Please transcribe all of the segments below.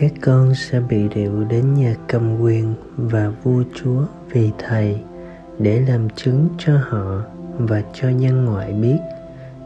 Các con sẽ bị điệu đến nhà cầm quyền và vua chúa vì thầy để làm chứng cho họ và cho nhân ngoại biết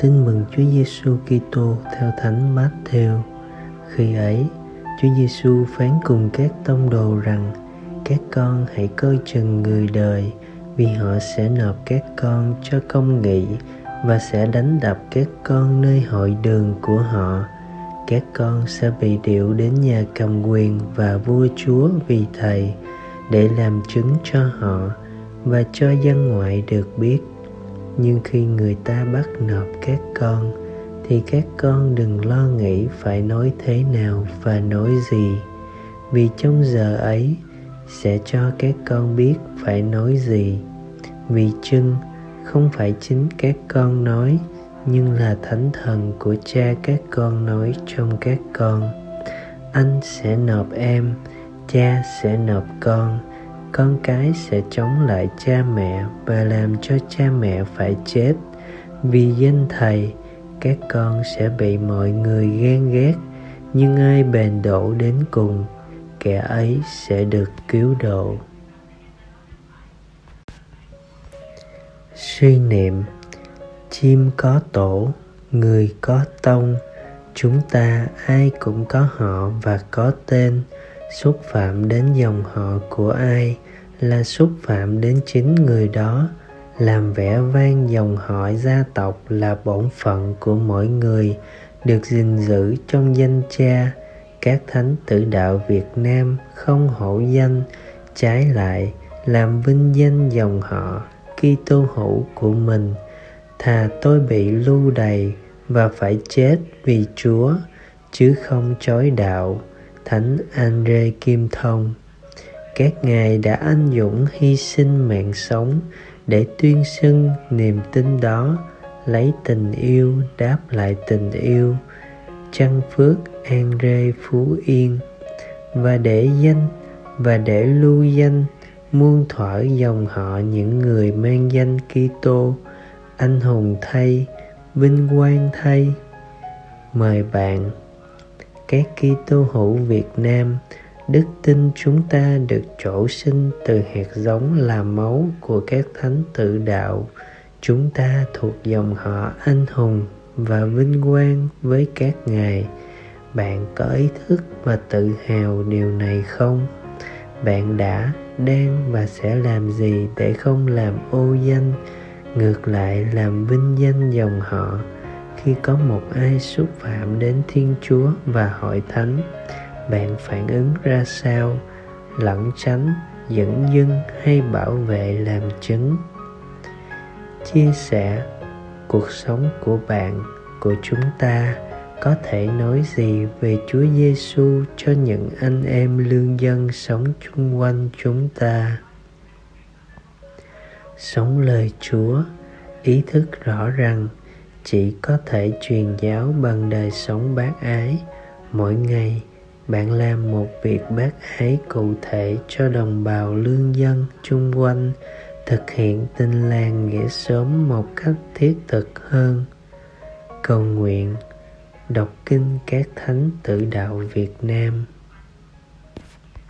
tin mừng Chúa Giêsu Kitô theo Thánh Matthew. Khi ấy, Chúa Giêsu phán cùng các tông đồ rằng: Các con hãy coi chừng người đời, vì họ sẽ nộp các con cho công nghị và sẽ đánh đập các con nơi hội đường của họ các con sẽ bị điệu đến nhà cầm quyền và vua chúa vì thầy, để làm chứng cho họ và cho dân ngoại được biết. Nhưng khi người ta bắt nộp các con, thì các con đừng lo nghĩ phải nói thế nào và nói gì, vì trong giờ ấy sẽ cho các con biết phải nói gì. Vì chưng, không phải chính các con nói nhưng là thánh thần của cha các con nói trong các con. Anh sẽ nộp em, cha sẽ nộp con con cái sẽ chống lại cha mẹ và làm cho cha mẹ phải chết. Vì danh thầy, các con sẽ bị mọi người ghen ghét, nhưng ai bền độ đến cùng, kẻ ấy sẽ được cứu độ. Suy niệm chim có tổ, người có tông. Chúng ta ai cũng có họ và có tên. Xúc phạm đến dòng họ của ai là xúc phạm đến chính người đó. Làm vẻ vang dòng họ gia tộc là bổn phận của mỗi người, được gìn giữ trong danh cha. Các thánh tử đạo việt nam không hổ danh, trái lại làm vinh danh dòng họ Kitô hữu của mình thà tôi bị lưu đày và phải chết vì Chúa chứ không chối đạo. Thánh Andre Kim Thông Các ngài đã anh dũng hy sinh mạng sống để tuyên xưng niềm tin đó, lấy tình yêu đáp lại tình yêu. Trăng Phước Andre Phú Yên và để danh và để lưu danh muôn thuở dòng họ những người mang danh Kitô anh hùng thay, vinh quang thay. Mời bạn, các Kitô hữu Việt Nam, đức tin chúng ta được trổ sinh từ hạt giống là máu của các thánh tự đạo. Chúng ta thuộc dòng họ anh hùng và vinh quang với các ngài. Bạn có ý thức và tự hào điều này không? Bạn đã, đang và sẽ làm gì để không làm ô danh ngược lại, làm vinh danh dòng họ, khi có một ai xúc phạm đến thiên chúa và hội thánh, bạn phản ứng ra sao lẩn tránh, dẫn dưng hay bảo vệ làm chứng chia sẻ, cuộc sống của bạn, của chúng ta, có thể nói gì về Chúa Giêsu cho những anh em lương dân sống chung quanh chúng ta? Sống lời chúa, ý thức rõ rằng chỉ có thể truyền giáo bằng đời sống bác ái. Mỗi ngày, bạn làm một việc bác ái cụ thể cho đồng bào lương dân chung quanh, thực hiện tinh làng nghĩa sớm một cách thiết thực hơn. Cầu nguyện, đọc kinh các thánh tự đạo việt nam.